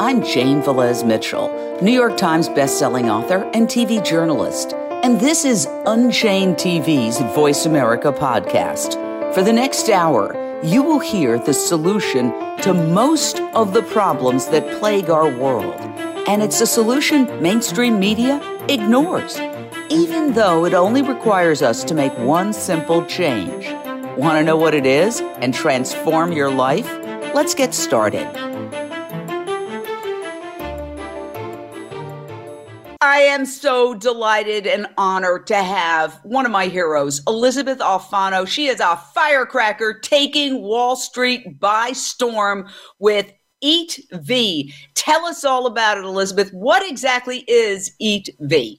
I'm Jane Velez Mitchell, New York Times bestselling author and TV journalist. And this is Unchained TV's Voice America podcast. For the next hour, you will hear the solution to most of the problems that plague our world. And it's a solution mainstream media ignores, even though it only requires us to make one simple change. Want to know what it is and transform your life? Let's get started. I am so delighted and honored to have one of my heroes, Elysabeth Alfano. She is a firecracker taking Wall Street by storm with Eat V. Tell us all about it, Elysabeth. What exactly is EATV?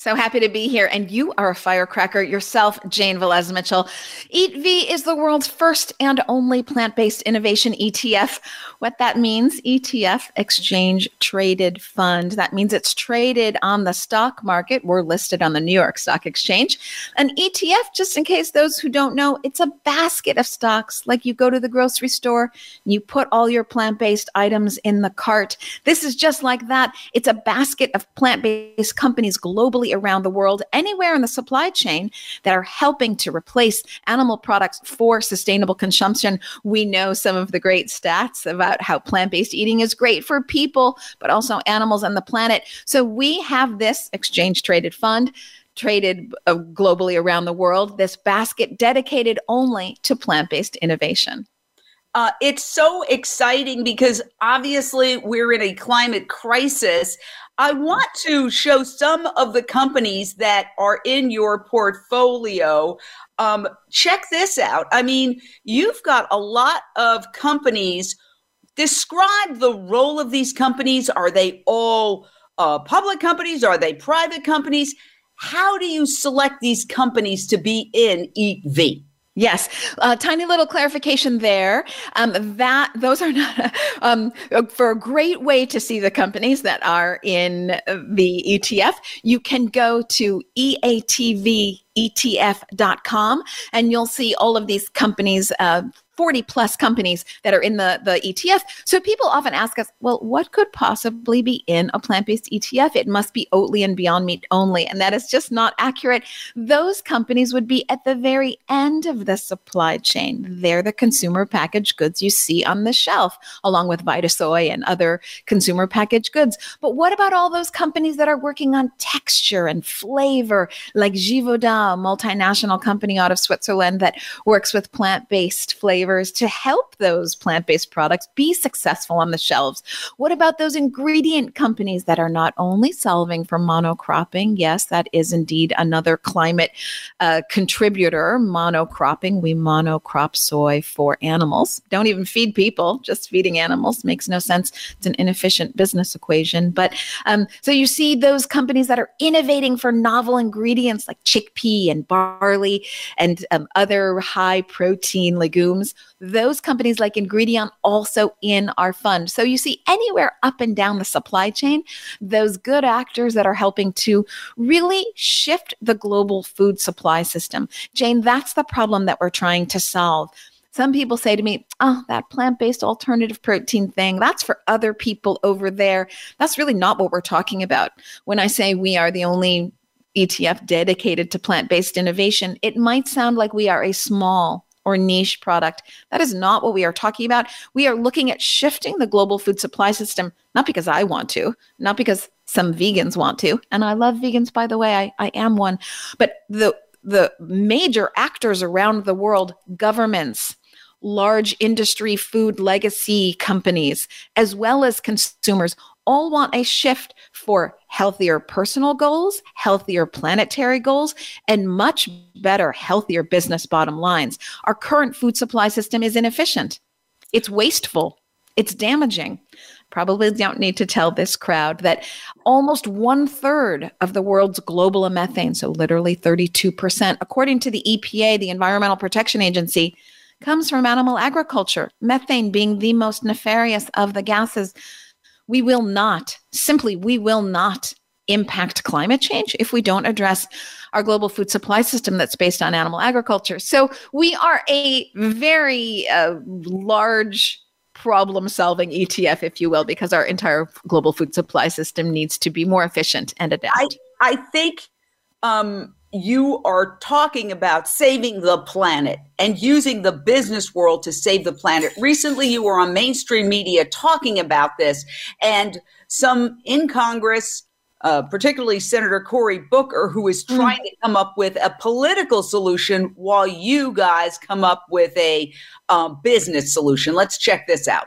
So happy to be here. And you are a firecracker yourself, Jane Velez Mitchell. EATV is the world's first and only plant based innovation ETF. What that means, ETF, Exchange Traded Fund. That means it's traded on the stock market. We're listed on the New York Stock Exchange. An ETF, just in case those who don't know, it's a basket of stocks. Like you go to the grocery store, you put all your plant based items in the cart. This is just like that. It's a basket of plant based companies globally around the world, anywhere in the supply chain that are helping to replace animal products for sustainable consumption. We know some of the great stats about how plant based eating is great for people, but also animals and the planet. So we have this exchange traded fund traded uh, globally around the world, this basket dedicated only to plant based innovation. Uh, it's so exciting because obviously we're in a climate crisis. I want to show some of the companies that are in your portfolio. Um, check this out. I mean, you've got a lot of companies. Describe the role of these companies. Are they all uh, public companies? Are they private companies? How do you select these companies to be in EATV? Yes, uh, tiny little clarification there. Um, that those are not um, for a great way to see the companies that are in the ETF. You can go to eatvetf.com and you'll see all of these companies. Uh, 40 plus companies that are in the, the ETF. So people often ask us, well, what could possibly be in a plant based ETF? It must be Oatly and Beyond Meat only. And that is just not accurate. Those companies would be at the very end of the supply chain. They're the consumer packaged goods you see on the shelf, along with Vitasoy and other consumer packaged goods. But what about all those companies that are working on texture and flavor, like Givaudan, a multinational company out of Switzerland that works with plant based flavors to help those plant based products be successful on the shelves? What about those ingredient companies that are not only solving for monocropping? Yes, that is indeed another climate uh, contributor. Monocropping, we monocrop soy for animals. Don't even feed people, just feeding animals makes no sense. It's an inefficient business equation. But um, so you see those companies that are innovating for novel ingredients like chickpea and barley and um, other high protein legumes those companies like Ingredion also in our fund. So you see anywhere up and down the supply chain, those good actors that are helping to really shift the global food supply system. Jane, that's the problem that we're trying to solve. Some people say to me, Oh, that plant based alternative protein thing, that's for other people over there. That's really not what we're talking about. When I say we are the only ETF dedicated to plant based innovation, it might sound like we are a small or niche product. That is not what we are talking about. We are looking at shifting the global food supply system, not because I want to, not because some vegans want to. And I love vegans, by the way, I, I am one. But the the major actors around the world, governments, large industry food legacy companies, as well as consumers, all want a shift for healthier personal goals, healthier planetary goals, and much better, healthier business bottom lines. Our current food supply system is inefficient, it's wasteful, it's damaging. Probably don't need to tell this crowd that almost one third of the world's global methane, so literally 32%, according to the EPA, the Environmental Protection Agency, comes from animal agriculture, methane being the most nefarious of the gases we will not, simply, we will not impact climate change if we don't address our global food supply system that's based on animal agriculture. So we are a very uh, large problem solving ETF, if you will, because our entire global food supply system needs to be more efficient and adapt. I, I think um, you are talking about saving the planet and using the business world to save the planet. Recently, you were on mainstream media talking about this, and some in Congress, uh, particularly Senator Cory Booker, who is hmm. trying mm. to come up with a political solution while you guys come up with a uh, business solution. Let's check this out.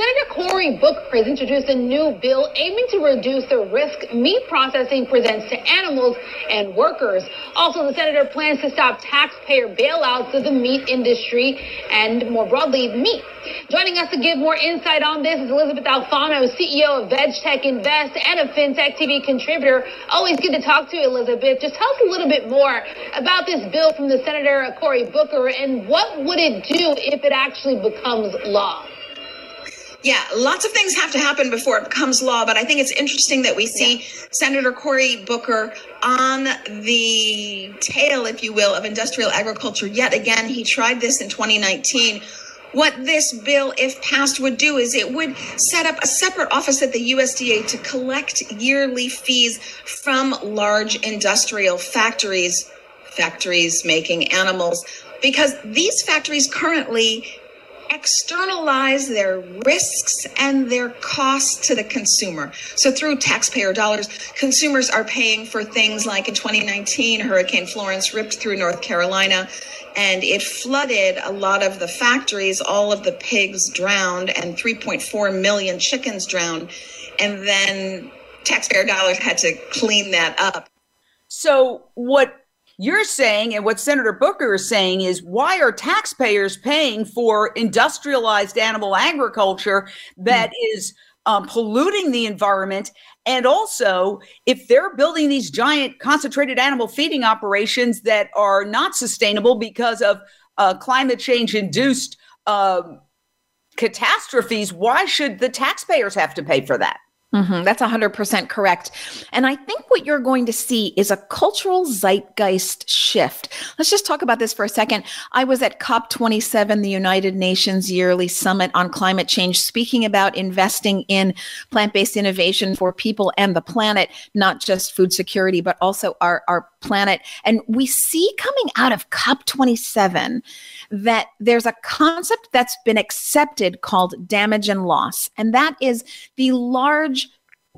Senator Cory Booker has introduced a new bill aiming to reduce the risk meat processing presents to animals and workers. Also, the senator plans to stop taxpayer bailouts of the meat industry and more broadly meat. Joining us to give more insight on this is Elysabeth Alfano, CEO of VegTech Invest and a FinTech TV contributor. Always good to talk to you, Elysabeth. Just tell us a little bit more about this bill from the Senator Cory Booker and what would it do if it actually becomes law? Yeah, lots of things have to happen before it becomes law, but I think it's interesting that we see yeah. Senator Cory Booker on the tail, if you will, of industrial agriculture. Yet again, he tried this in 2019. What this bill, if passed, would do is it would set up a separate office at the USDA to collect yearly fees from large industrial factories, factories making animals, because these factories currently externalize their risks and their costs to the consumer. So through taxpayer dollars, consumers are paying for things like in 2019, Hurricane Florence ripped through North Carolina and it flooded a lot of the factories. All of the pigs drowned and 3.4 million chickens drowned. And then taxpayer dollars had to clean that up. So what you're saying, and what Senator Booker is saying, is why are taxpayers paying for industrialized animal agriculture that mm. is um, polluting the environment? And also, if they're building these giant concentrated animal feeding operations that are not sustainable because of uh, climate change induced uh, catastrophes, why should the taxpayers have to pay for that? Mm-hmm. That's 100% correct. And I think what you're going to see is a cultural zeitgeist shift. Let's just talk about this for a second. I was at COP27, the United Nations yearly summit on climate change, speaking about investing in plant based innovation for people and the planet, not just food security, but also our, our planet. And we see coming out of COP27 that there's a concept that's been accepted called damage and loss. And that is the large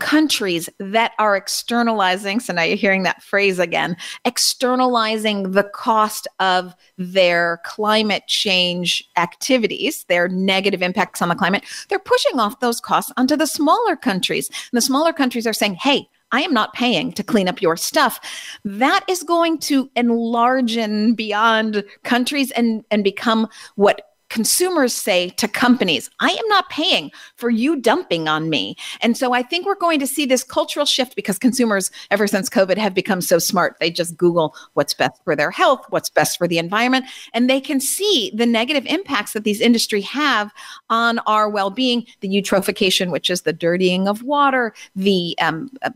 countries that are externalizing so now you're hearing that phrase again externalizing the cost of their climate change activities their negative impacts on the climate they're pushing off those costs onto the smaller countries and the smaller countries are saying hey I am not paying to clean up your stuff. That is going to enlarge and beyond countries and, and become what consumers say to companies, I am not paying for you dumping on me. And so I think we're going to see this cultural shift because consumers, ever since COVID, have become so smart. They just Google what's best for their health, what's best for the environment, and they can see the negative impacts that these industries have on our well being, the eutrophication, which is the dirtying of water, the um, uh,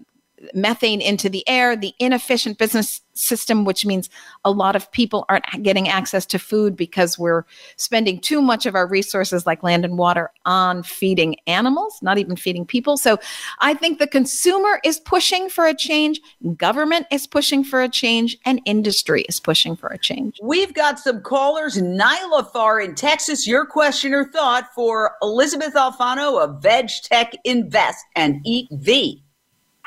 methane into the air, the inefficient business system, which means a lot of people aren't getting access to food because we're spending too much of our resources, like land and water, on feeding animals, not even feeding people. So I think the consumer is pushing for a change, government is pushing for a change, and industry is pushing for a change. We've got some callers. Nyla Thar in Texas, your question or thought for Elysabeth Alfano of Veg Tech Invest and EATV.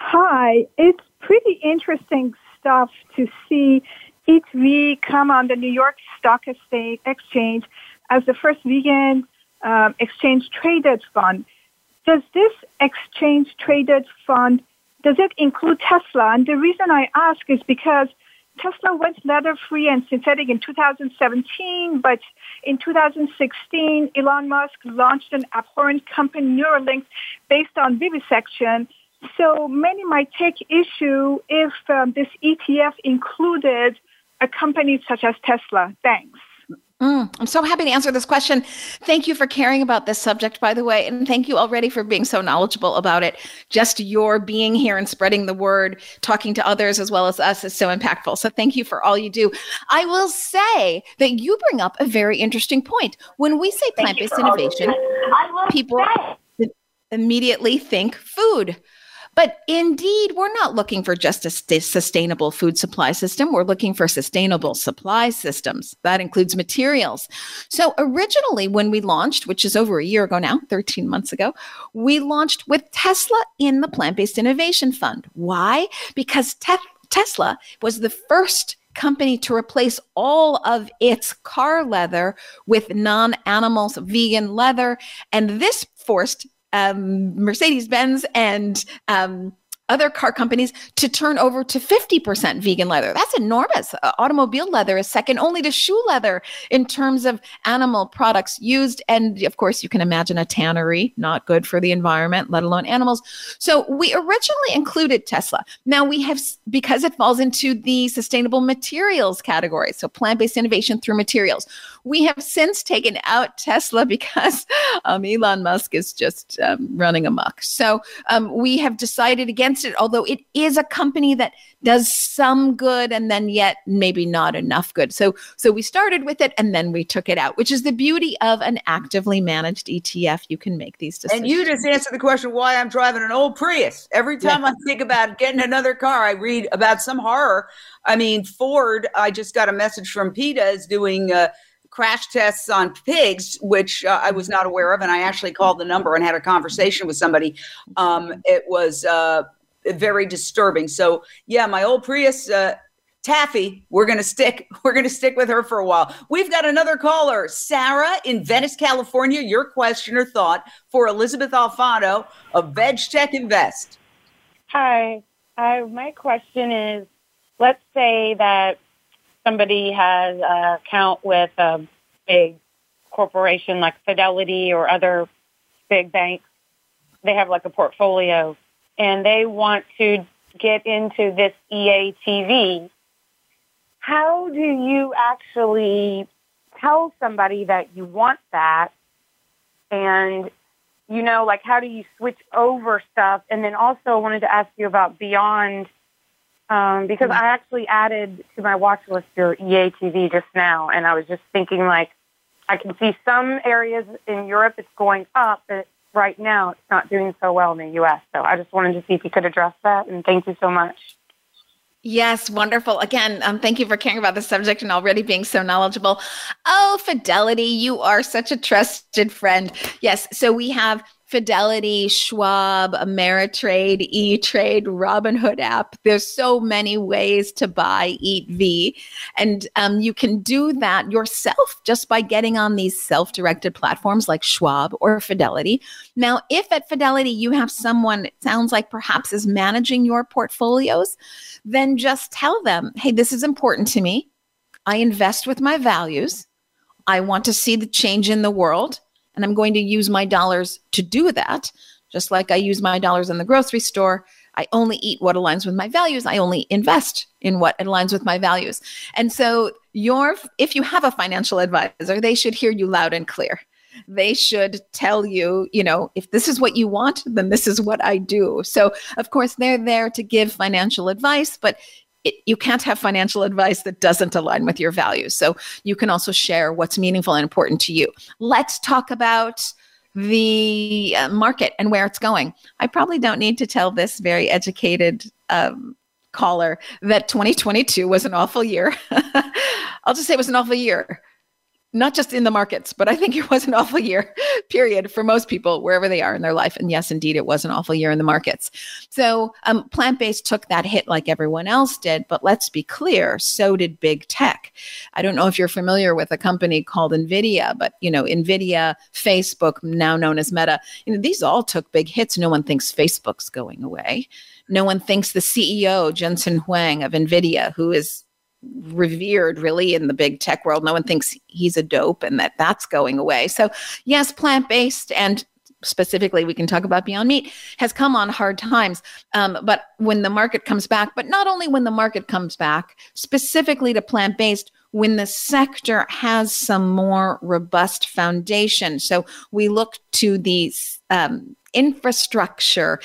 Hi, it's pretty interesting stuff to see EATV come on the New York Stock Exchange as the first vegan um, exchange traded fund. Does this exchange traded fund does it include Tesla? And the reason I ask is because Tesla went leather free and synthetic in 2017, but in 2016, Elon Musk launched an abhorrent company, Neuralink, based on vivisection so many might take issue if um, this ETF included a company such as Tesla. Thanks. Mm, I'm so happy to answer this question. Thank you for caring about this subject, by the way. And thank you already for being so knowledgeable about it. Just your being here and spreading the word, talking to others as well as us is so impactful. So thank you for all you do. I will say that you bring up a very interesting point. When we say plant based innovation, people say. immediately think food. But indeed, we're not looking for just a st- sustainable food supply system. We're looking for sustainable supply systems. That includes materials. So, originally, when we launched, which is over a year ago now, 13 months ago, we launched with Tesla in the Plant Based Innovation Fund. Why? Because te- Tesla was the first company to replace all of its car leather with non animals vegan leather. And this forced um, Mercedes Benz and um, other car companies to turn over to 50% vegan leather. That's enormous. Uh, automobile leather is second only to shoe leather in terms of animal products used. And of course, you can imagine a tannery, not good for the environment, let alone animals. So we originally included Tesla. Now we have, because it falls into the sustainable materials category, so plant based innovation through materials. We have since taken out Tesla because um, Elon Musk is just um, running amok. So um, we have decided against against it, although it is a company that does some good and then yet maybe not enough good. So so we started with it and then we took it out, which is the beauty of an actively managed ETF. You can make these decisions. And you just answered the question why I'm driving an old Prius. Every time yeah. I think about getting another car, I read about some horror. I mean, Ford, I just got a message from PETA is doing uh, crash tests on pigs, which uh, I was not aware of. And I actually called the number and had a conversation with somebody. Um, it was uh, very disturbing. So yeah, my old Prius. Uh, Taffy, we're gonna stick. We're gonna stick with her for a while. We've got another caller, Sarah in Venice, California. Your question or thought for Elysabeth Alfano of VegTech Invest. Hi, uh, my question is: Let's say that somebody has an account with a big corporation like Fidelity or other big banks. They have like a portfolio and they want to get into this EATV, how do you actually tell somebody that you want that? And, you know, like how do you switch over stuff? And then also I wanted to ask you about Beyond, um, because I actually added to my watch list your EATV just now. And I was just thinking like, I can see some areas in Europe it's going up, but right now it's not doing so well in the U.S. So I just wanted to see if you could address that. And thank you so much. Yes, wonderful. Again, um, thank you for caring about the subject and already being so knowledgeable. Oh, Fidelity, you are such a trusted friend. Yes, so we have Fidelity, Schwab, Ameritrade, E Trade, Robinhood app. There's so many ways to buy EATV. And um, you can do that yourself just by getting on these self directed platforms like Schwab or Fidelity. Now, if at Fidelity you have someone, it sounds like perhaps is managing your portfolios, then just tell them, hey, this is important to me. I invest with my values. I want to see the change in the world and I'm going to use my dollars to do that. Just like I use my dollars in the grocery store, I only eat what aligns with my values. I only invest in what aligns with my values. And so, your if you have a financial advisor, they should hear you loud and clear. They should tell you, you know, if this is what you want, then this is what I do. So, of course, they're there to give financial advice, but it, you can't have financial advice that doesn't align with your values. So you can also share what's meaningful and important to you. Let's talk about the uh, market and where it's going. I probably don't need to tell this very educated um, caller that 2022 was an awful year. I'll just say it was an awful year not just in the markets, but I think it was an awful year, period, for most people, wherever they are in their life. And yes, indeed, it was an awful year in the markets. So um, plant based took that hit like everyone else did. But let's be clear, so did big tech. I don't know if you're familiar with a company called NVIDIA, but, you know, NVIDIA, Facebook, now known as Meta, you know, these all took big hits. No one thinks Facebook's going away. No one thinks the CEO, Jensen Huang of NVIDIA, who is revered really in the big tech world. No one thinks he's a dope and that that's going away. So, yes, plant based and specifically we can talk about beyond meat has come on hard times um, but when the market comes back but not only when the market comes back specifically to plant-based when the sector has some more robust foundation. So we look to these um, infrastructure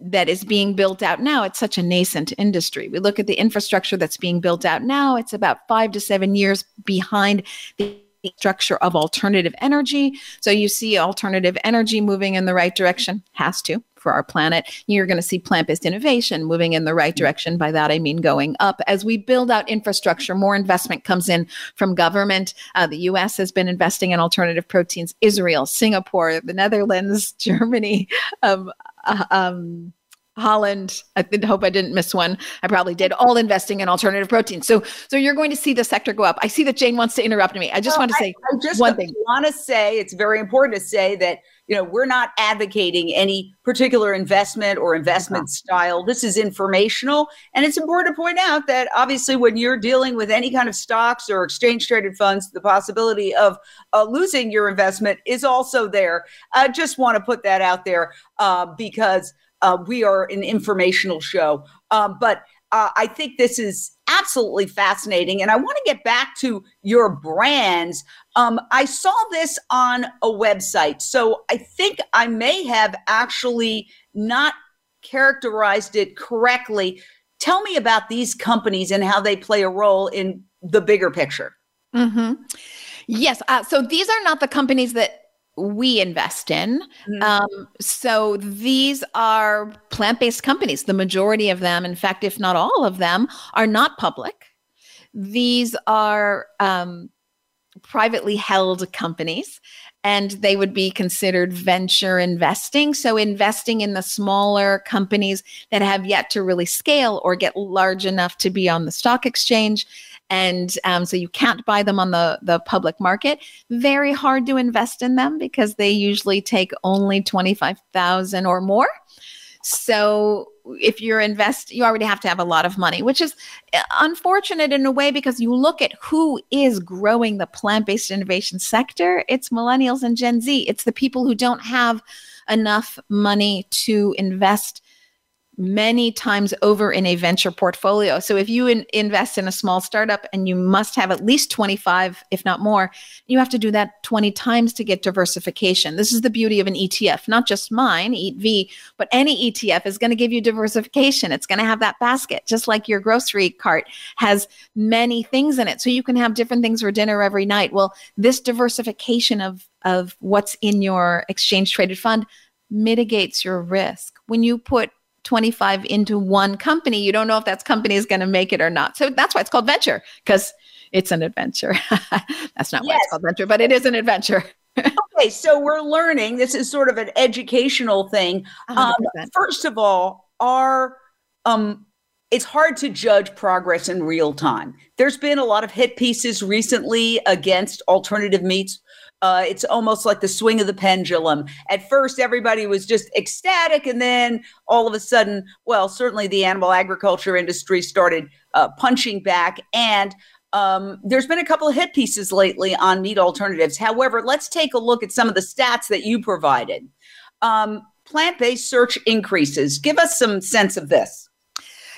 that is being built out now. It's such a nascent industry. We look at the infrastructure that's being built out now, it's about five to seven years behind the structure of alternative energy. So you see alternative energy moving in the right direction, has to for our planet. You're going to see plant based innovation moving in the right mm. direction. By that, I mean going up. As we build out infrastructure, more investment comes in from government. Uh, the US has been investing in alternative proteins, Israel, Singapore, the Netherlands, Germany. Um, uh, um, Holland. I hope I didn't miss one. I probably did. All investing in alternative proteins. So, so you're going to see the sector go up. I see that Jane wants to interrupt me. I just well, want to say I, I just one thing. Want to say it's very important to say that you know we're not advocating any particular investment or investment style. This is informational, and it's important to point out that obviously when you're dealing with any kind of stocks or exchange traded funds, the possibility of uh, losing your investment is also there. I just want to put that out there uh, because uh, we are an informational show. Um, but uh, I think this is absolutely fascinating. And I want to get back to your brands. Um, I saw this on a website. So I think I may have actually not characterized it correctly. Tell me about these companies and how they play a role in the bigger picture. Mm-hmm. Yes. Uh, so these are not the companies that we invest in. Mm-hmm. Um, so these are plant based companies. The majority of them, in fact, if not all of them, are not public. These are um, privately held companies and they would be considered venture investing. So, investing in the smaller companies that have yet to really scale or get large enough to be on the stock exchange and um, so you can't buy them on the the public market. Very hard to invest in them because they usually take only twenty five thousand or more. So if you're invest, you already have to have a lot of money, which is uh, unfortunate in a way because you look at who is growing the plant based innovation sector. It's millennials and Gen Z. It's the people who don't have enough money to invest many times over in a venture portfolio. So if you in, invest in a small startup and you must have at least 25, if not more, you have to do that 20 times to get diversification. This is the beauty of an ETF, not just mine, EATV, but any ETF is going to give you diversification. It's going to have that basket, just like your grocery cart has many things in it. So you can have different things for dinner every night. Well, this diversification of, of what's in your exchange traded fund mitigates your risk. When you put 25 into one company, you don't know if that company is going to make it or not. So that's why it's called venture because it's an adventure. that's not yes. why it's called venture, but it is an adventure. okay, so we're learning. This is sort of an educational thing. Um, first of all, our um, it's hard to judge progress in real time. There's been a lot of hit pieces recently against alternative meats uh, it's almost like the swing of the pendulum. At first, everybody was just ecstatic, and then all of a sudden, well, certainly the animal agriculture industry started uh, punching back. And um, there's been a couple of hit pieces lately on meat alternatives. However, let's take a look at some of the stats that you provided. Um, Plant based search increases. Give us some sense of this.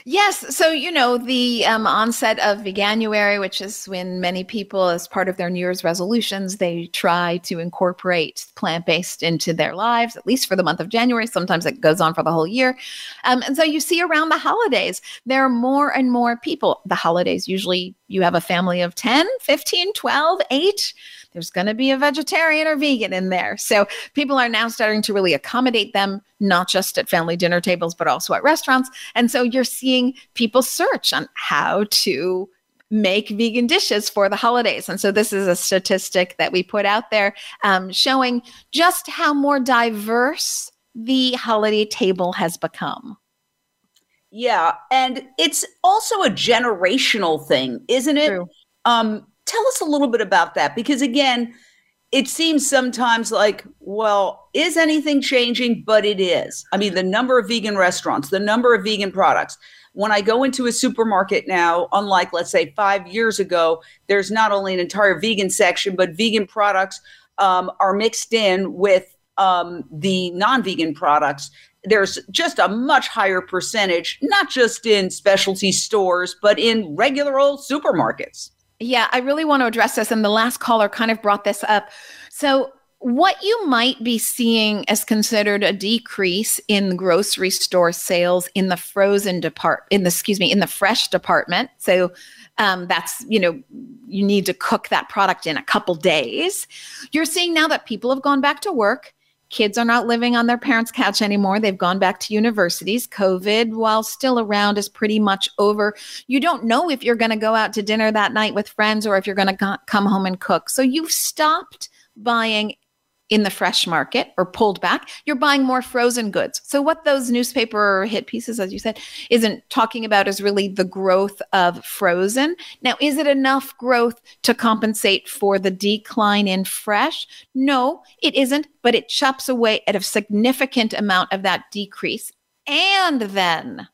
Yes. So, you know, the um, onset of Veganuary, which is when many people, as part of their New Year's resolutions, they try to incorporate plant based into their lives, at least for the month of January. Sometimes it goes on for the whole year. Um, and so you see around the holidays, there are more and more people. The holidays, usually you have a family of 10, 15, 12, 8 there's going to be a vegetarian or vegan in there. So people are now starting to really accommodate them, not just at family dinner tables, but also at restaurants. And so you're seeing people search on how to make vegan dishes for the holidays. And so this is a statistic that we put out there um, showing just how more diverse the holiday table has become. Yeah, and it's also a generational thing, isn't it? True. Um, Tell us a little bit about that because, again, it seems sometimes like, well, is anything changing? But it is. I mean, the number of vegan restaurants, the number of vegan products. When I go into a supermarket now, unlike, let's say, five years ago, there's not only an entire vegan section, but vegan products um, are mixed in with um, the non vegan products. There's just a much higher percentage, not just in specialty stores, but in regular old supermarkets. Yeah, I really want to address this. And the last caller kind of brought this up. So, what you might be seeing as considered a decrease in grocery store sales in the frozen depart in the excuse me in the fresh department so um, that's you know you need to cook that product in a couple days you're seeing now that people have gone back to work kids are not living on their parents couch anymore. They've gone back to universities. Covid while still around is pretty much over. You don't know if you're going to go out to dinner that night with friends or if you're going to come home and cook. So you've stopped buying in the fresh market or pulled back, you're buying more frozen goods. So, what those newspaper hit pieces, as you said, isn't talking about is really the growth of frozen. Now, is it enough growth to compensate for the decline in fresh? No, it isn't, but it chops away at a significant amount of that decrease. And then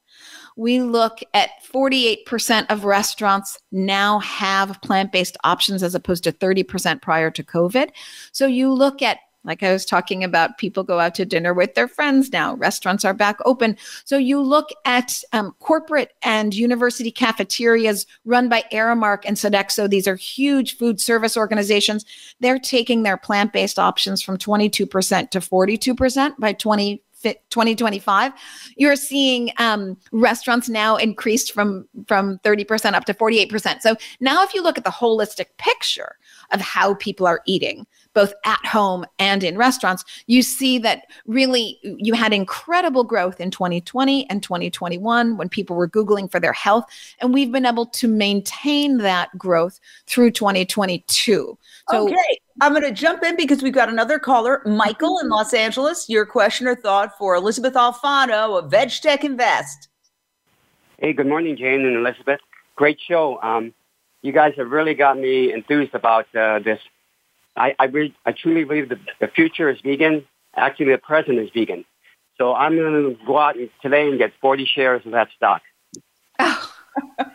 we look at 48% of restaurants now have plant based options as opposed to 30% prior to COVID. So you look at like I was talking about, people go out to dinner with their friends now. Restaurants are back open. So you look at um, corporate and university cafeterias run by Aramark and Sodexo. These are huge food service organizations. They're taking their plant based options from 22% to 42% by 20 2025 you're seeing um, restaurants now increased from from 30% up to 48% so now if you look at the holistic picture of how people are eating both at home and in restaurants you see that really you had incredible growth in 2020 and 2021 when people were googling for their health and we've been able to maintain that growth through 2022 so okay I'm going to jump in because we've got another caller, Michael in Los Angeles. Your question or thought for Elysabeth Alfano of VegTech Invest. Hey, good morning, Jane and Elysabeth. Great show. Um, you guys have really got me enthused about uh, this. I, I, re- I truly believe the, the future is vegan. Actually, the present is vegan. So I'm going to go out today and get 40 shares of that stock. Oh.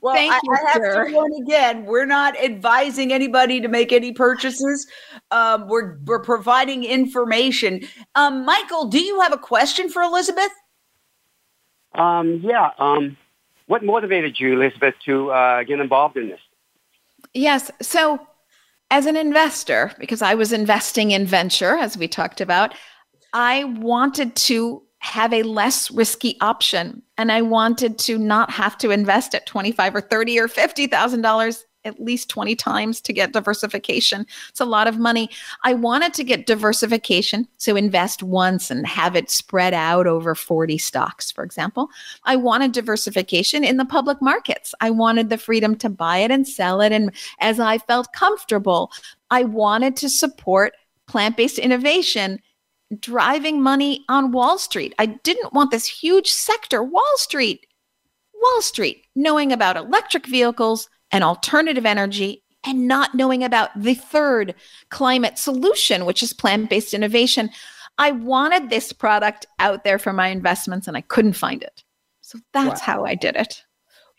Well, Thank I, you, I have sir. to warn again. We're not advising anybody to make any purchases. Um, we're we're providing information. Um, Michael, do you have a question for Elysabeth? Um, yeah. Um, what motivated you, Elysabeth, to uh, get involved in this? Yes. So, as an investor, because I was investing in venture, as we talked about, I wanted to have a less risky option and i wanted to not have to invest at 25 or 30 or 50 thousand dollars at least 20 times to get diversification. It's a lot of money. I wanted to get diversification so invest once and have it spread out over 40 stocks for example. I wanted diversification in the public markets. I wanted the freedom to buy it and sell it and as i felt comfortable i wanted to support plant-based innovation driving money on Wall Street. I didn't want this huge sector, Wall Street, Wall Street, knowing about electric vehicles and alternative energy and not knowing about the third climate solution, which is plant based innovation. I wanted this product out there for my investments and I couldn't find it. So that's wow. how I did it.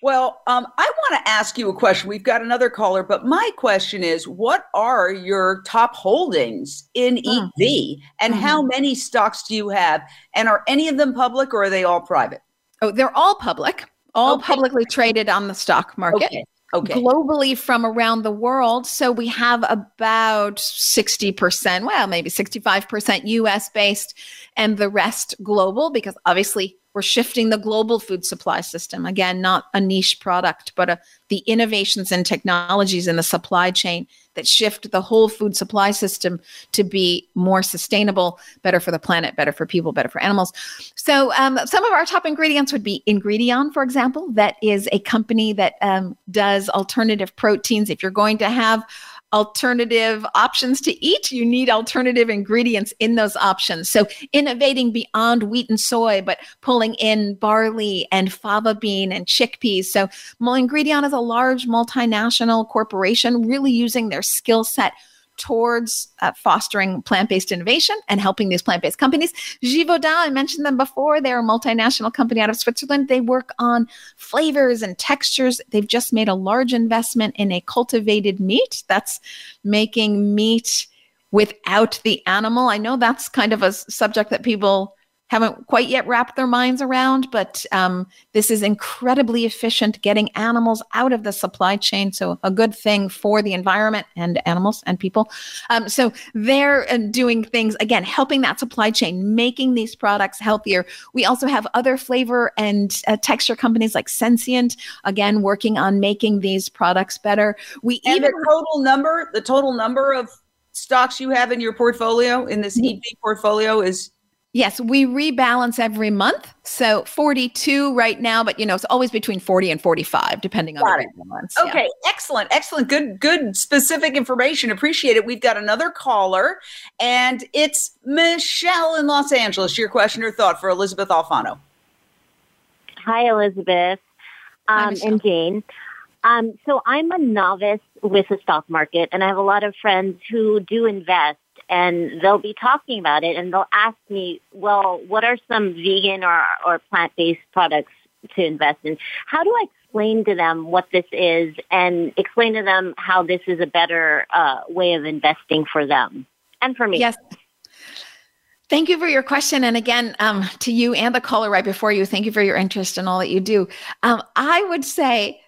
Well, um, I want to ask you a question. We've got another caller, but my question is what are your top holdings in. EATV and mm-hmm. how many stocks do you have? And are any of them public or are they all private? Oh, they're all public, all okay. publicly traded on the stock market. Okay. Okay. globally from around the world. So we have about 60%, well, maybe 65% US based and the rest global because obviously we're shifting the global food supply system. Again not a niche product but a, the innovations and technologies in the supply chain that shift the whole food supply system to be more sustainable better for the planet better for people better for animals. So um, some of our top ingredients would be ingredion for example. That is a company that um, does alternative proteins. If you're going to have alternative options to eat, you need alternative ingredients in those options. So innovating beyond wheat and soy, but pulling in barley and fava bean and chickpeas. So Ingredion is a large multinational corporation really using their skill set towards uh, fostering plant-based innovation and helping these plant-based companies. Givaudan, I mentioned them before. They're a multinational company out of Switzerland. They work on flavors and textures. They've just made a large investment in a cultivated meat that's making meat without the animal. I know that's kind of a subject that people haven't quite yet wrapped their minds around, but um, this is incredibly efficient getting animals out of the supply chain. So, a good thing for the environment and animals and people. Um, so, they're uh, doing things, again, helping that supply chain, making these products healthier. We also have other flavor and uh, texture companies like Sensient, again, working on making these products better. We and even the total number, the total number of stocks you have in your portfolio in this EATV portfolio is Yes, we rebalance every month. So 42 right now, but you know, it's always between 40 and 45, depending on Got the it. rebalance. Yeah. Okay, excellent, excellent. Good, good specific information. Appreciate it. We've got another caller, and it's Michelle in Los Angeles. Your question or thought for Elysabeth Alfano. Hi, Elysabeth um, Michelle. and Jane. Um, so I'm a novice with the stock market, and I have a lot of friends who do invest, and they'll be talking about it, and they'll ask me, "Well, what are some vegan or, or plant-based products to invest in?" How do I explain to them what this is, and explain to them how this is a better uh, way of investing for them and for me? Yes. Thank you for your question. And again, um, to you and the caller right before you, thank you for your interest in all that you do. Um, I would say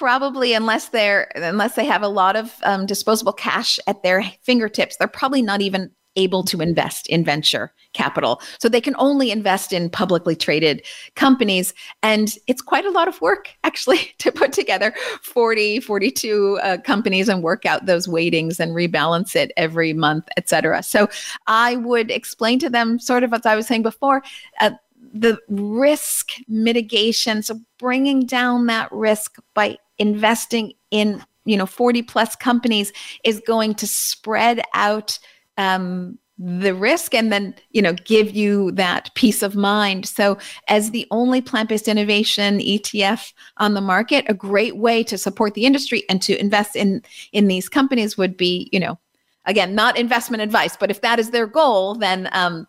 probably unless they're unless they have a lot of um, disposable cash at their fingertips, they're probably not even able to invest in venture capital. So they can only invest in publicly traded companies. And it's quite a lot of work actually to put together 40, 42 uh, companies and work out those weightings and rebalance it every month, etc. So I would explain to them sort of as I was saying before, uh, the risk mitigation. So bringing down that risk by investing in, you know, 40 plus companies is going to spread out um, the risk and then you know give you that peace of mind. So as the only plant-based innovation etf on the market a great way to support the industry and to invest in in these companies would be you know again not investment advice but if that is their goal then um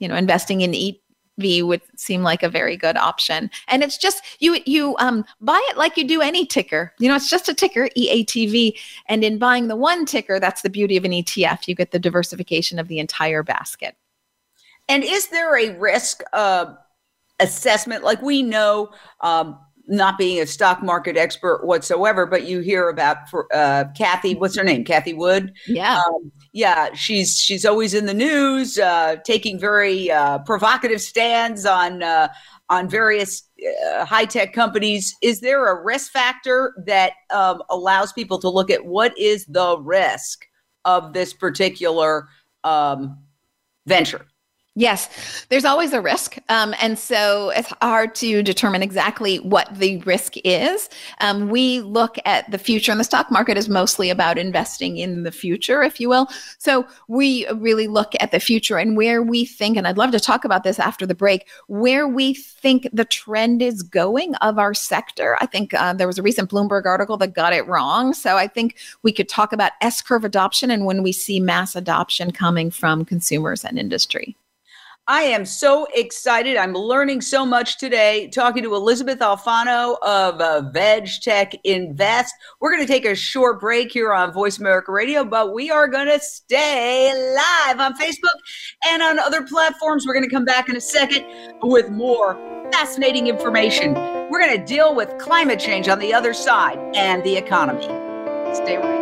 you know investing in EATV would seem like a very good option. And it's just you you um buy it like you do any ticker. You know, it's just a ticker, EATV. And in buying the one ticker, that's the beauty of an ETF. You get the diversification of the entire basket. And is there a risk uh, assessment? Like we know, um, not being a stock market expert whatsoever, but you hear about for uh, Cathie. What's her name? Cathie Wood. Yeah. Um, yeah, she's she's always in the news, uh, taking very uh, provocative stands on uh, on various uh, high tech companies. Is there a risk factor that um, allows people to look at what is the risk of this particular um, venture? Yes, there's always a risk. Um, and so it's hard to determine exactly what the risk is. Um, we look at the future, and the stock market is mostly about investing in the future, if you will. So we really look at the future and where we think, and I'd love to talk about this after the break, where we think the trend is going of our sector. I think uh, there was a recent Bloomberg article that got it wrong. So I think we could talk about S curve adoption and when we see mass adoption coming from consumers and industry. I am so excited. I'm learning so much today talking to Elysabeth Alfano of uh, Veg Tech Invest. We're going to take a short break here on Voice America Radio, but we are going to stay live on Facebook and on other platforms. We're going to come back in a second with more fascinating information. We're going to deal with climate change on the other side and the economy. Stay right.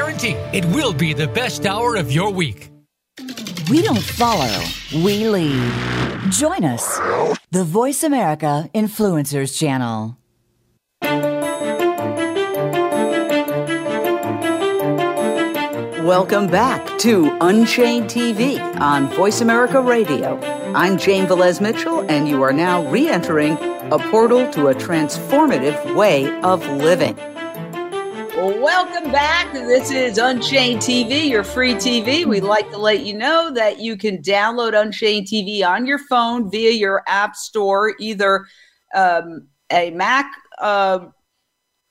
it will be the best hour of your week. We don't follow, we lead. Join us, the Voice America Influencers Channel. Welcome back to Unchained TV on Voice America Radio. I'm Jane Velez Mitchell, and you are now re entering a portal to a transformative way of living. Welcome back. This is Unchained TV, your free TV. We'd like to let you know that you can download Unchained TV on your phone via your app store, either um, a Mac, uh,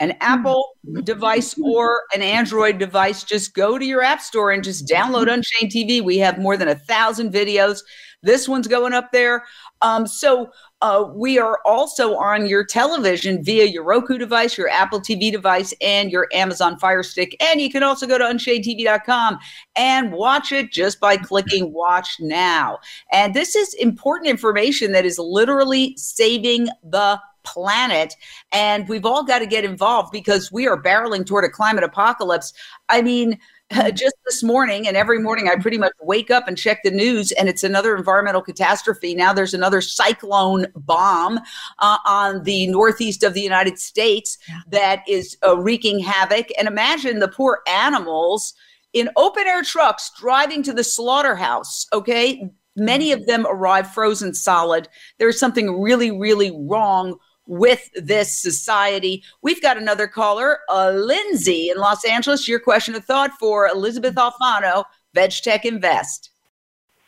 an Apple device, or an Android device. Just go to your app store and just download Unchained TV. We have more than a thousand videos. This one's going up there. Um, so uh, we are also on your television via your Roku device, your Apple TV device, and your Amazon Fire Stick. And you can also go to unchainedtv.com and watch it just by clicking Watch Now. And this is important information that is literally saving the planet. And we've all got to get involved because we are barreling toward a climate apocalypse. I mean, just this morning and every morning I pretty much wake up and check the news and it's another environmental catastrophe. Now there's another cyclone bomb uh, on the northeast of the United States that is uh, wreaking havoc. And imagine the poor animals in open air trucks driving to the slaughterhouse. Okay. Many of them arrive frozen solid. There's something really, really wrong with this society. We've got another caller, uh, Lindsay in Los Angeles. Your question of thought for Elysabeth Alfano, VegTech Invest.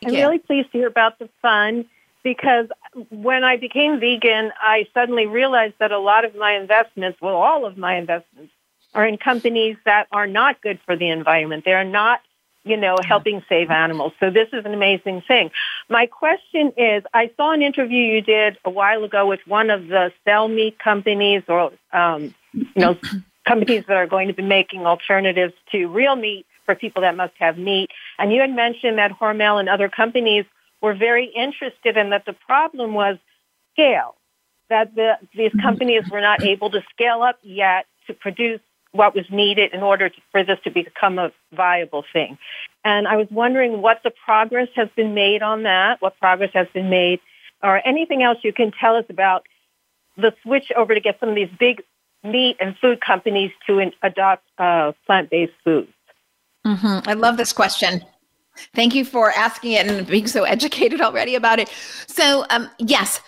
I'm really pleased to hear about the fund because when I became vegan, I suddenly realized that a lot of my investments, well, all of my investments, are in companies that are not good for the environment. They are not you know, helping save animals. So this is an amazing thing. My question is, I saw an interview you did a while ago with one of the cell meat companies or, um, you know, companies that are going to be making alternatives to real meat for people that must have meat. And you had mentioned that Hormel and other companies were very interested and that the problem was scale, that the, these companies were not able to scale up yet to produce what was needed in order to, for this to become a viable thing. And I was wondering what the progress has been made on that, what progress has been made, or anything else you can tell us about the switch over to get some of these big meat and food companies to adopt uh, plant-based foods. Mm-hmm. I love this question. Thank you for asking it and being so educated already about it. So, um, yes,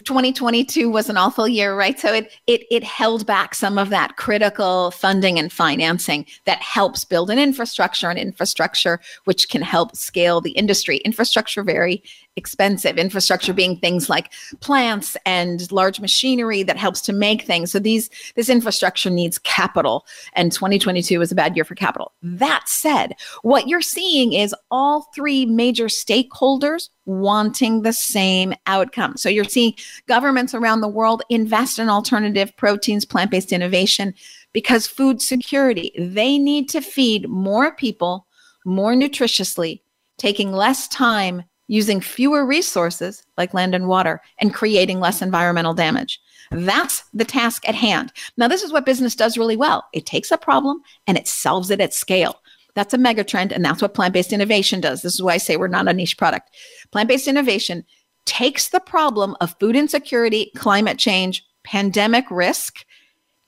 2022 was an awful year, right? So it it it held back some of that critical funding and financing that helps build an infrastructure and infrastructure which can help scale the industry. Infrastructure very expensive infrastructure being things like plants and large machinery that helps to make things. So these this infrastructure needs capital and 2022 was a bad year for capital. That said what you're seeing is all three major stakeholders wanting the same outcome. So you're seeing governments around the world invest in alternative proteins plant-based innovation because food security they need to feed more people more nutritiously taking less time using fewer resources like land and water and creating less environmental damage. That's the task at hand. Now, this is what business does really well it takes a problem and it solves it at scale. That's a megatrend, and that's what plant based innovation does. This is why I say we're not a niche product. Plant based innovation takes the problem of food insecurity, climate change, pandemic risk,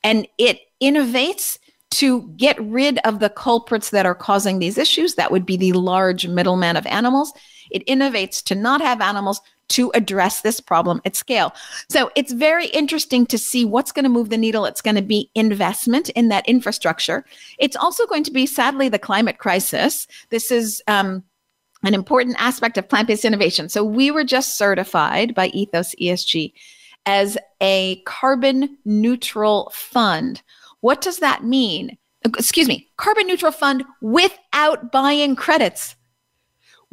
and it innovates to get rid of the culprits that are causing these issues. That would be the large middleman of animals. It innovates to not have animals to address this problem at scale. So it's very interesting to see what's going to move the needle. It's going to be investment in that infrastructure. It's also going to be, sadly, the climate crisis. This is, um, an important aspect of plant based innovation. So, we were just certified by Ethos ESG as a carbon neutral fund. What does that mean? Excuse me, carbon neutral fund without buying credits.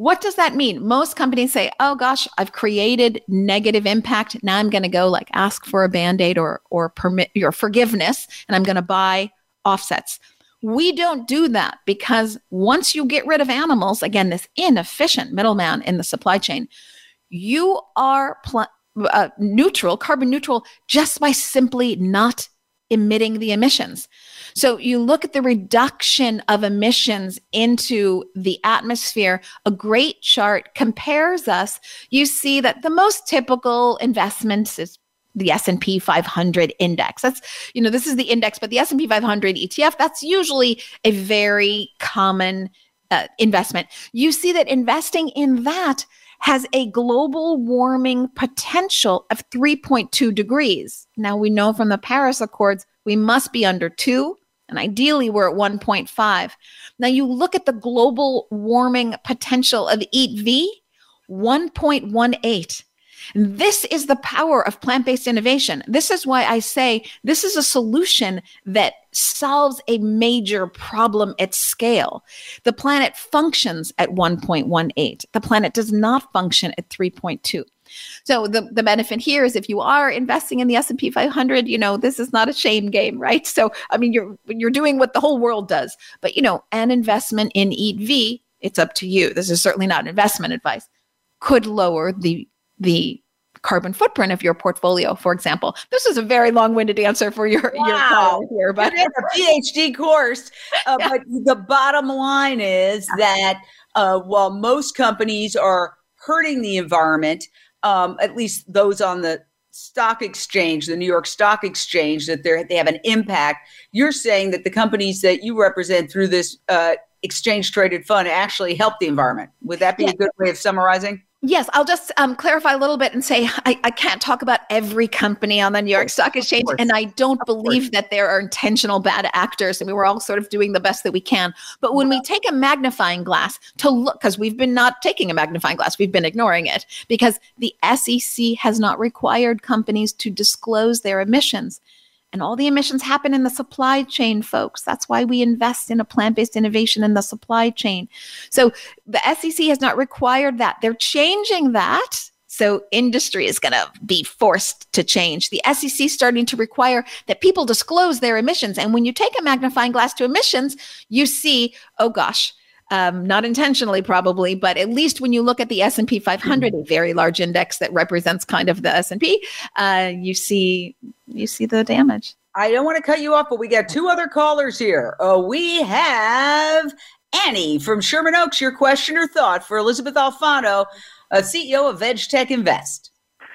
What does that mean? Most companies say, "Oh gosh, I've created negative impact. Now I'm going to go like ask for a band-aid or or permit your forgiveness and I'm going to buy offsets." We don't do that because once you get rid of animals, again, this inefficient middleman in the supply chain, you are pl- uh, neutral, carbon neutral, just by simply not emitting the emissions. So you look at the reduction of emissions into the atmosphere, a great chart compares us. You see that the most typical investment is the S&P 500 index. That's, you know, this is the index, but the S&P 500 ETF, that's usually a very common uh, investment. You see that investing in that has a global warming potential of 3.2 degrees. Now we know from the Paris Accords we must be under 2 and ideally we're at 1.5. Now you look at the global warming potential of EATV 1.18. This is the power of plant based innovation. This is why I say this is a solution that solves a major problem at scale. The planet functions at 1.18, the planet does not function at 3.2. So the, the benefit here is if you are investing in the S&P 500, you know, this is not a shame game, right? So I mean you're you're doing what the whole world does. But you know, an investment in EATV, it's up to you. This is certainly not investment advice. Could lower the the carbon footprint of your portfolio, for example. This is a very long-winded answer for your, wow. your call here, but it's a PhD course. Uh, yeah. But the bottom line is that uh, while most companies are hurting the environment, um, at least those on the stock exchange, the New York Stock Exchange, that they they have an impact. You're saying that the companies that you represent through this uh, exchange traded fund actually help the environment. Would that be yeah. a good way of summarizing? Yes, I'll just um, clarify a little bit and say I, I, can't talk about every company on the New York Stock Exchange, and I don't believe that there are intentional bad actors. I mean, we're all sort of doing the best that we can. But when we take a magnifying glass to look, because we've been not taking a magnifying glass, we've been ignoring it because the SEC has not required companies to disclose their emissions. And all the emissions happen in the supply chain, folks. That's why we invest in a plant based innovation in the supply chain. So the SEC has not required that. They're changing that. So industry is going to be forced to change. The SEC starting to require that people disclose their emissions. And when you take a magnifying glass to emissions, you see, oh gosh, um, not intentionally probably, but at least when you look at the S&P 500, a very large index that represents kind of the S&P, uh, you see you see the damage. I don't want to cut you off, but we got two other callers here. Uh, we have Annie from Sherman Oaks. Your question or thought for Elysabeth Alfano, uh, CEO of VegTech Invest.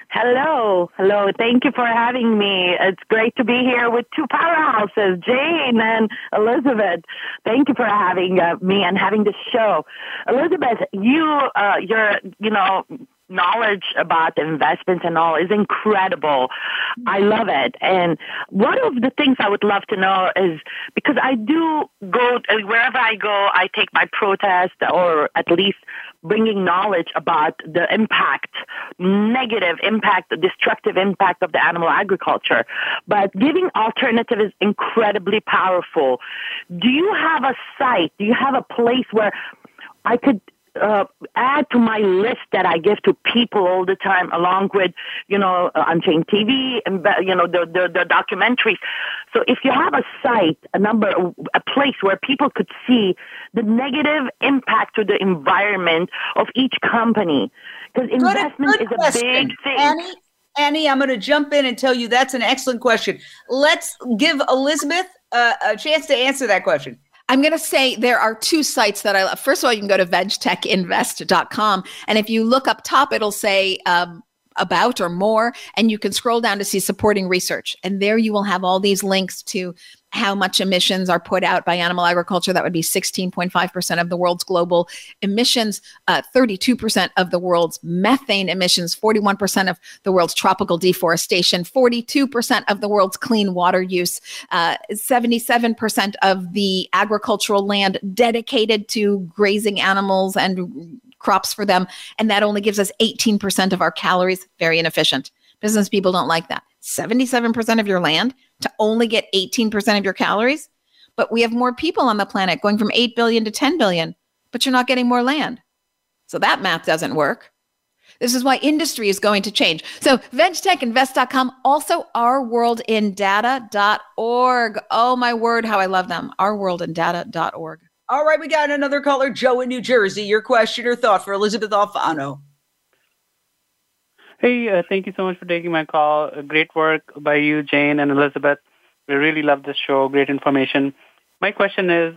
Hello, hello. Thank you for having me. It's great to be here with two powerhouses, Jane and Elysabeth. Thank you for having uh, me and having this show. Elysabeth, you, uh, you're, you know, knowledge about investments and all is incredible. I love it. And one of the things I would love to know is because I do go wherever I go, I take my protest or at least bringing knowledge about the impact, negative impact, destructive impact of the animal agriculture. But giving alternative is incredibly powerful. Do you have a site? Do you have a place where I could uh, add to my list that I give to people all the time, along with, you know, uh, Unchained TV and, you know, the, the, the documentaries. So if you have a site, a number, a place where people could see the negative impact to the environment of each company, because investment is a big thing. Annie, Annie, I'm going to jump in and tell you that's an excellent question. Let's give Elysabeth uh, a chance to answer that question. I'm going to say there are two sites that I love. First of all, you can go to vegtechinvest.com. And if you look up top, it'll say, um, about or more. And you can scroll down to see supporting research. And there you will have all these links to how much emissions are put out by animal agriculture. That would be 16.5% of the world's global emissions, uh, 32% of the world's methane emissions, 41% of the world's tropical deforestation, 42% of the world's clean water use, uh, 77% of the agricultural land dedicated to grazing animals and crops for them. And that only gives us 18% of our calories. Very inefficient. Business people don't like that. 77% of your land to only get 18% of your calories. But we have more people on the planet going from 8 billion to 10 billion, but you're not getting more land. So that math doesn't work. This is why industry is going to change. So vegtechinvest.com, also ourworldindata.org. Oh my word, how I love them. Ourworldindata.org. All right, we got another caller, Joe in New Jersey. Your question or thought for Elysabeth Alfano. Hey, uh, thank you so much for taking my call. Uh, great work by you, Jane and Elysabeth. We really love this show. Great information. My question is,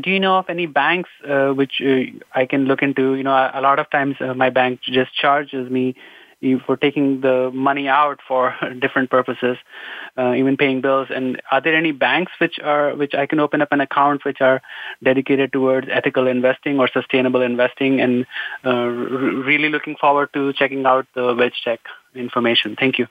do you know of any banks uh, which uh, I can look into? You know, a, a lot of times uh, my bank just charges me for taking the money out for different purposes, uh, even paying bills. And are there any banks which are which I can open up an account which are dedicated towards ethical investing or sustainable investing? And uh, r- really looking forward to checking out the VegTech information. Thank you.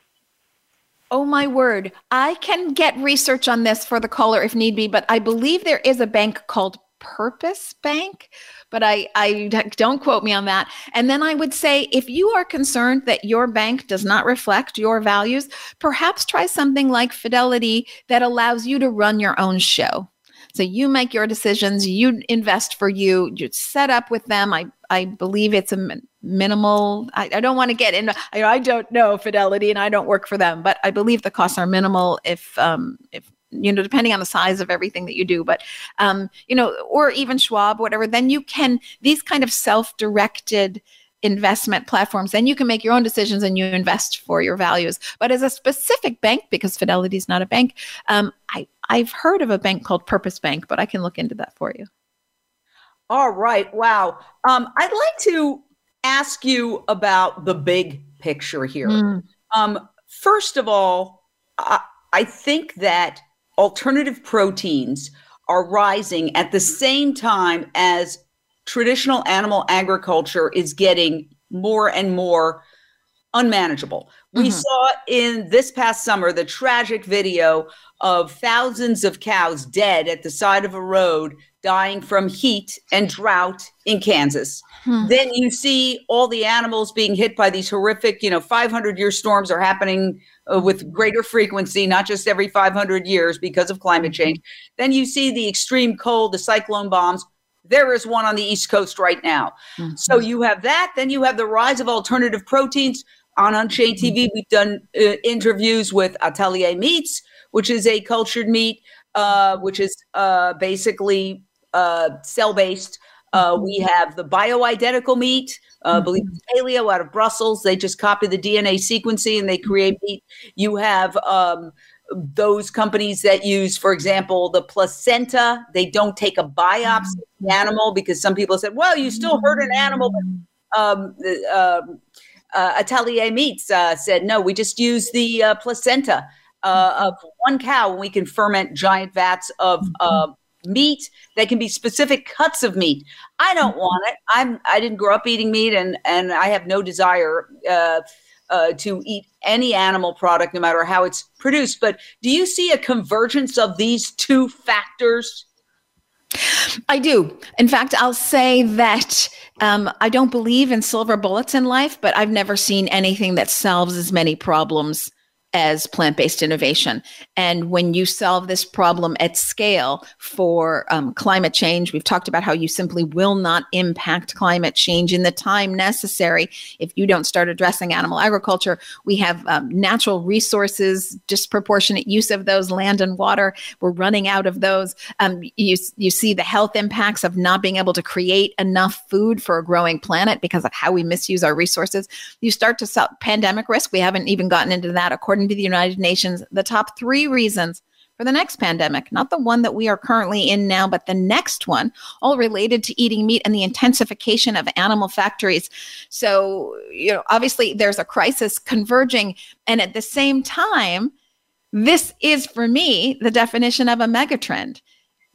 Oh my word. I can get research on this for the caller if need be, but I believe there is a bank called Purpose Bank but I, I don't quote me on that. And then I would say if you are concerned that your bank does not reflect your values, perhaps try something like Fidelity that allows you to run your own show. So you make your decisions, you invest for you, you set up with them. I, I believe it's a minimal. I, I don't want to get in. I, I don't know Fidelity and I don't work for them, but I believe the costs are minimal if um, if you know, depending on the size of everything that you do, but, um, you know, or even Schwab, whatever, then you can, these kind of self directed investment platforms, then you can make your own decisions and you invest for your values. But as a specific bank, because Fidelity is not a bank, um, I, I've heard of a bank called Purpose Bank, but I can look into that for you. All right. Wow. Um, I'd like to ask you about the big picture here. Mm. Um, first of all, I, I think that alternative proteins are rising at the same time as traditional animal agriculture is getting more and more unmanageable. We mm-hmm. saw in this past summer the tragic video of thousands of cows dead at the side of a road dying from heat and drought in Kansas. Hmm. Then you see all the animals being hit by these horrific, you know, 500 year storms are happening uh, with greater frequency, not just every 500 years because of climate mm-hmm. change. Then you see the extreme cold, the cyclone bombs. There is one on the East Coast right now. Mm-hmm. So you have that. Then you have the rise of alternative proteins. On Unchained TV, mm-hmm. we've done uh, interviews with Atelier Meats, which is a cultured meat, uh, which is uh, basically uh, cell based. Uh, we mm-hmm. have the bioidentical meat, uh, believe it's paleo out of Brussels. They just copy the DNA sequencing and they create meat. You have um, those companies that use, for example, the placenta. They don't take a biopsy of the animal because some people said, well, you still hurt an animal. Um, uh, uh, Atelier Meats uh, said, no, we just use the uh, placenta uh, of one cow. And we can ferment giant vats of uh, meat that can be specific cuts of meat. I don't mm-hmm. want it. I'm i didn't grow up eating meat and and i have no desire uh, uh, to eat any animal product no matter how it's produced. But do you see a convergence of these two factors I do. In fact, I'll say that um, I don't believe in silver bullets in life, but I've never seen anything that solves as many problems as plant based innovation. And when you solve this problem at scale for um, climate change, we've talked about how you simply will not impact climate change in the time necessary if you don't start addressing animal agriculture. We have um, natural resources, disproportionate use of those, land and water. We're running out of those. Um, you, you see the health impacts of not being able to create enough food for a growing planet because of how we misuse our resources. You start to sell pandemic risk. We haven't even gotten into that according according to the United Nations, the top three reasons for the next pandemic, not the one that we are currently in now, but the next one, all related to eating meat and the intensification of animal factories. So, you know, obviously there's a crisis converging. And at the same time, this is for me the definition of a megatrend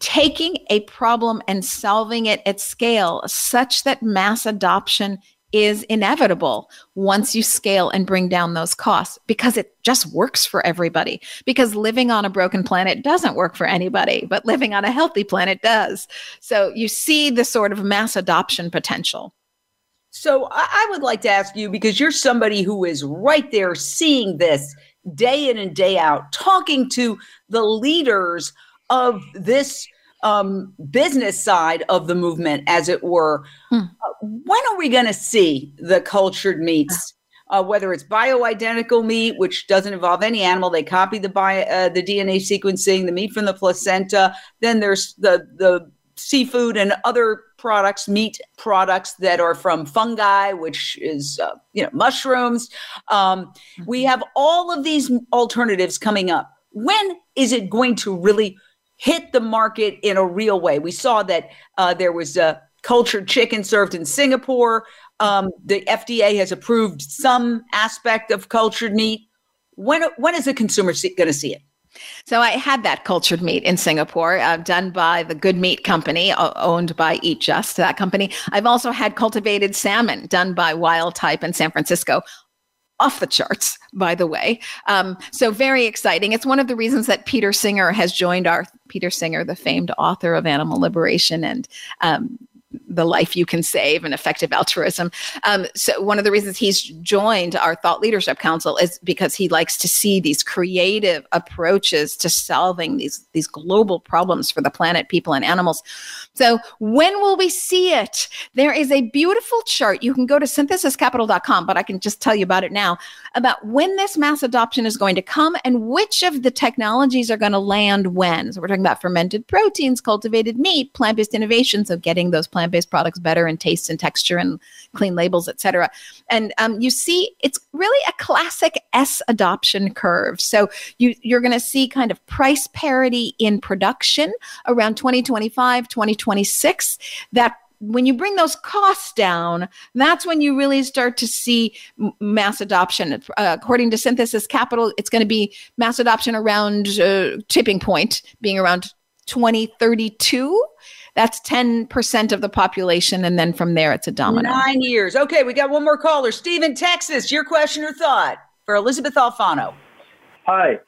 taking a problem and solving it at scale such that mass adoption is inevitable once you scale and bring down those costs because it just works for everybody. Because living on a broken planet doesn't work for anybody, but living on a healthy planet does. So you see the sort of mass adoption potential. So I would like to ask you because you're somebody who is right there seeing this day in and day out, talking to the leaders of this um, business side of the movement, as it were. Hmm. Uh, when are we going to see the cultured meats? Uh, whether it's bioidentical meat, which doesn't involve any animal, they copy the bio, uh, the DNA sequencing, the meat from the placenta. Then there's the the seafood and other products, meat products that are from fungi, which is uh, you know mushrooms. Um, mm-hmm. We have all of these alternatives coming up. When is it going to really hit the market in a real way. We saw that uh, there was a cultured chicken served in Singapore. Um, the FDA has approved some aspect of cultured meat. When when is the consumer going to see it? So I had that cultured meat in Singapore, uh, done by the Good Meat Company, owned by Eat Just, that company. I've also had cultivated salmon done by Wildtype in San Francisco off the charts, by the way. Um, so very exciting. It's one of the reasons that Peter Singer has joined our Peter Singer, the famed author of Animal Liberation and um, the life you can save and effective altruism. Um, so one of the reasons he's joined our Thought Leadership Council is because he likes to see these creative approaches to solving these these global problems for the planet, people, and animals. So when will we see it? There is a beautiful chart. You can go to synthesiscapital.com, but I can just tell you about it now about when this mass adoption is going to come and which of the technologies are going to land when. So we're talking about fermented proteins, cultivated meat, plant-based innovations So getting those plant plant-based products better in taste and texture and clean labels, etc. And um, you see, it's really a classic S adoption curve. So you you're going to see kind of price parity in production around 2025, 2026. That when you bring those costs down, that's when you really start to see mass adoption. Uh, according to Synthesis Capital, it's going to be mass adoption around uh, tipping point being around 2032. That's 10% of the population. And then from there, it's a domino. Nine years. Okay, we got one more caller. Steve Texas, your question or thought for Elysabeth Alfano. Hi.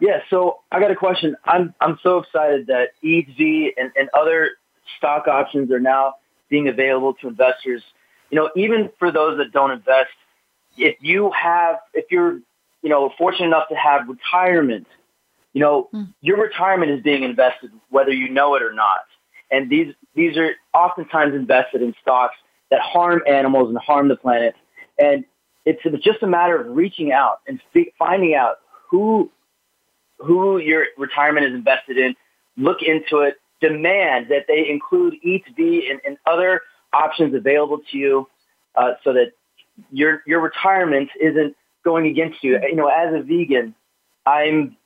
Yeah, so I got a question. I'm, I'm so excited that EV and, and other stock options are now being available to investors. You know, even for those that don't invest, if you have, if you're, you know, fortunate enough to have retirement, you know, mm. your retirement is being invested whether you know it or not. And these, these are oftentimes invested in stocks that harm animals and harm the planet. And it's just a matter of reaching out and finding out who, who your retirement is invested in, look into it, demand that they include EATV and, and other options available to you uh, so that your, your retirement isn't going against you. You know, as a vegan, I'm,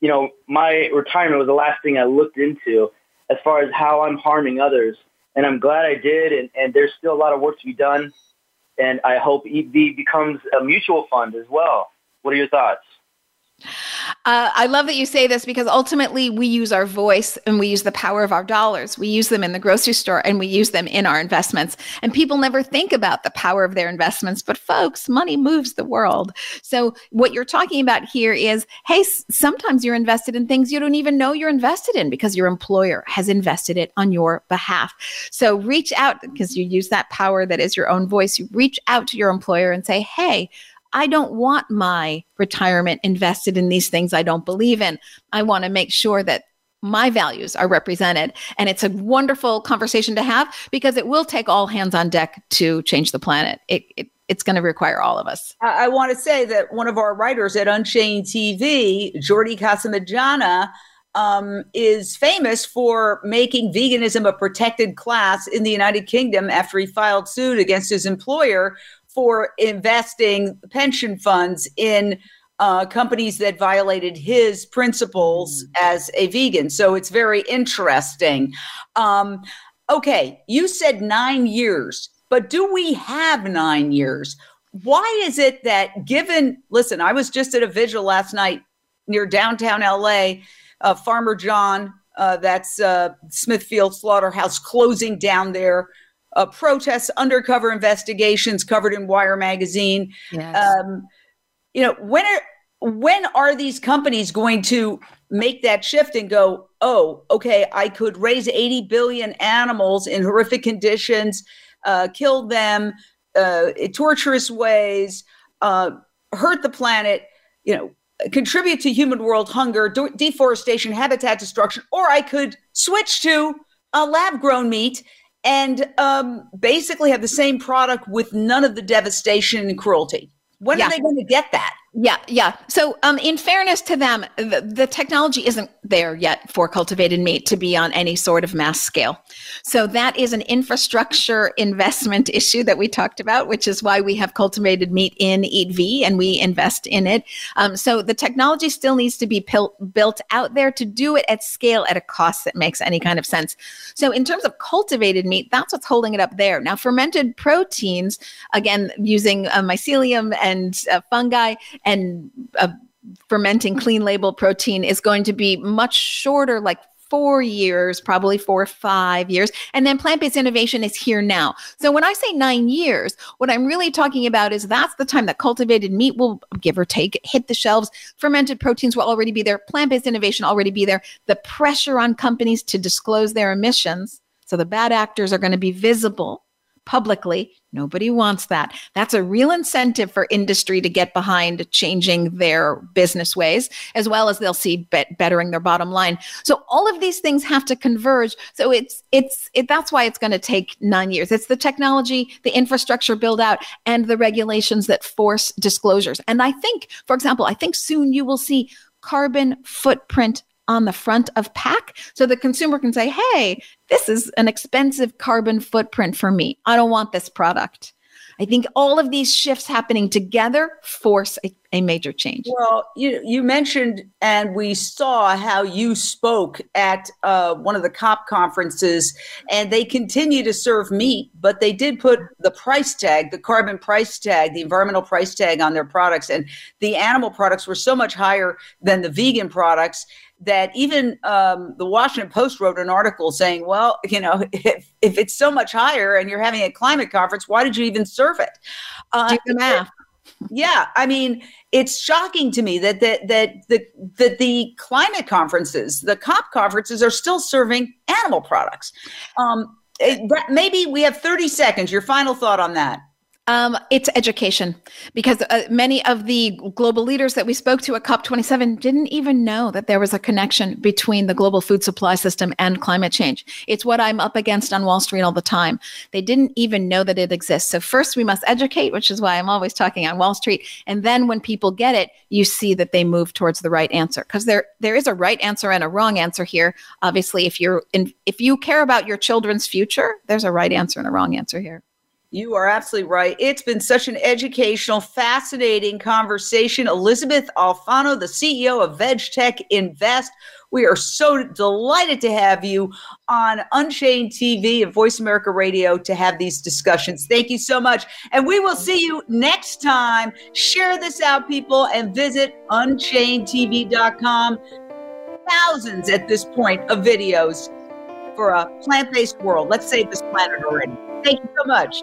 you know, my retirement was the last thing I looked into as far as how I'm harming others. And I'm glad I did. And, and there's still a lot of work to be done. And I hope EATV becomes a mutual fund as well. What are your thoughts? Uh, I love that you say this because ultimately we use our voice and we use the power of our dollars. We use them in the grocery store and we use them in our investments. And people never think about the power of their investments, but folks, money moves the world. So what you're talking about here is hey, sometimes you're invested in things you don't even know you're invested in because your employer has invested it on your behalf. So reach out because you use that power that is your own voice. You reach out to your employer and say, hey, I don't want my retirement invested in these things I don't believe in. I want to make sure that my values are represented. And it's a wonderful conversation to have because it will take all hands on deck to change the planet. It, it it's going to require all of us. I, I want to say that one of our writers at Unchained TV, Jordi Casamitjana, um, is famous for making veganism a protected class in the United Kingdom after he filed suit against his employer for investing pension funds in uh, companies that violated his principles as a vegan. So it's very interesting. Um, okay, you said nine years, but do we have nine years? Why is it that, given, listen, I was just at a vigil last night near downtown LA, uh, Farmer John, uh, that's uh, Smithfield Slaughterhouse, closing down there. Uh, protests, undercover investigations covered in Wire magazine. Yes. Um, you know, when are when are these companies going to make that shift and go, oh, okay, I could raise 80 billion animals in horrific conditions, uh, kill them uh, in torturous ways, uh, hurt the planet, you know, contribute to human world hunger, de- deforestation, habitat destruction, or I could switch to a lab grown meat and um, basically have the same product with none of the devastation and cruelty. When Yeah. are they going to get that? Yeah, yeah. So, um, in fairness to them, the, the technology isn't there yet for cultivated meat to be on any sort of mass scale. So, that is an infrastructure investment issue that we talked about, which is why we have cultivated meat in EATV and we invest in it. Um, so, the technology still needs to be pil- built out there to do it at scale at a cost that makes any kind of sense. So, in terms of cultivated meat, that's what's holding it up there. Now, fermented proteins, again, using uh, mycelium and uh, fungi and uh, fermenting clean label protein is going to be much shorter, like four years, probably four or five years. And then plant based innovation is here now. So when I say nine years, what I'm really talking about is that's the time that cultivated meat will, give or take, hit the shelves. Fermented proteins will already be there. Plant based innovation already be there. The pressure on companies to disclose their emissions. So the bad actors are going to be visible publicly. Nobody wants that. That's a real incentive for industry to get behind changing their business ways, as well as they'll see bet- bettering their bottom line. So all of these things have to converge. So it's it's it, that's why it's going to take nine years. It's the technology, the infrastructure build out, and the regulations that force disclosures. And I think, for example, I think soon you will see carbon footprint on the front of pack so the consumer can say, hey, this is an expensive carbon footprint for me. I don't want this product. I think all of these shifts happening together force a, a major change. Well, you you mentioned, and we saw how you spoke at uh, one of the COP conferences, and they continue to serve meat, but they did put the price tag, the carbon price tag, the environmental price tag on their products, and the animal products were so much higher than the vegan products that even um, the Washington Post wrote an article saying, well, you know, if, if it's so much higher and you're having a climate conference, why did you even serve it? Uh, Do the math. Yeah, I mean, it's shocking to me that that that the that the climate conferences, the COP conferences, are still serving animal products. Um, it- maybe we have thirty seconds. Your final thought on that? Um, it's education because uh, many of the global leaders that we spoke to at COP27 didn't even know that there was a connection between the global food supply system and climate change. It's what I'm up against on Wall Street all the time. They didn't even know that it exists. So, first, we must educate, which is why I'm always talking on Wall Street. And then, when people get it, you see that they move towards the right answer because there, there is a right answer and a wrong answer here. Obviously, if you're in, if you care about your children's future, there's a right answer and a wrong answer here. You are absolutely right. It's been such an educational, fascinating conversation. Elysabeth Alfano, the CEO of VegTech Invest. We are so delighted to have you on Unchained TV and Voice America Radio to have these discussions. Thank you so much. And we will see you next time. Share this out, people, and visit unchainedtv.com. Thousands at this point of videos for a plant based world. Let's save this planet already. Thank you so much.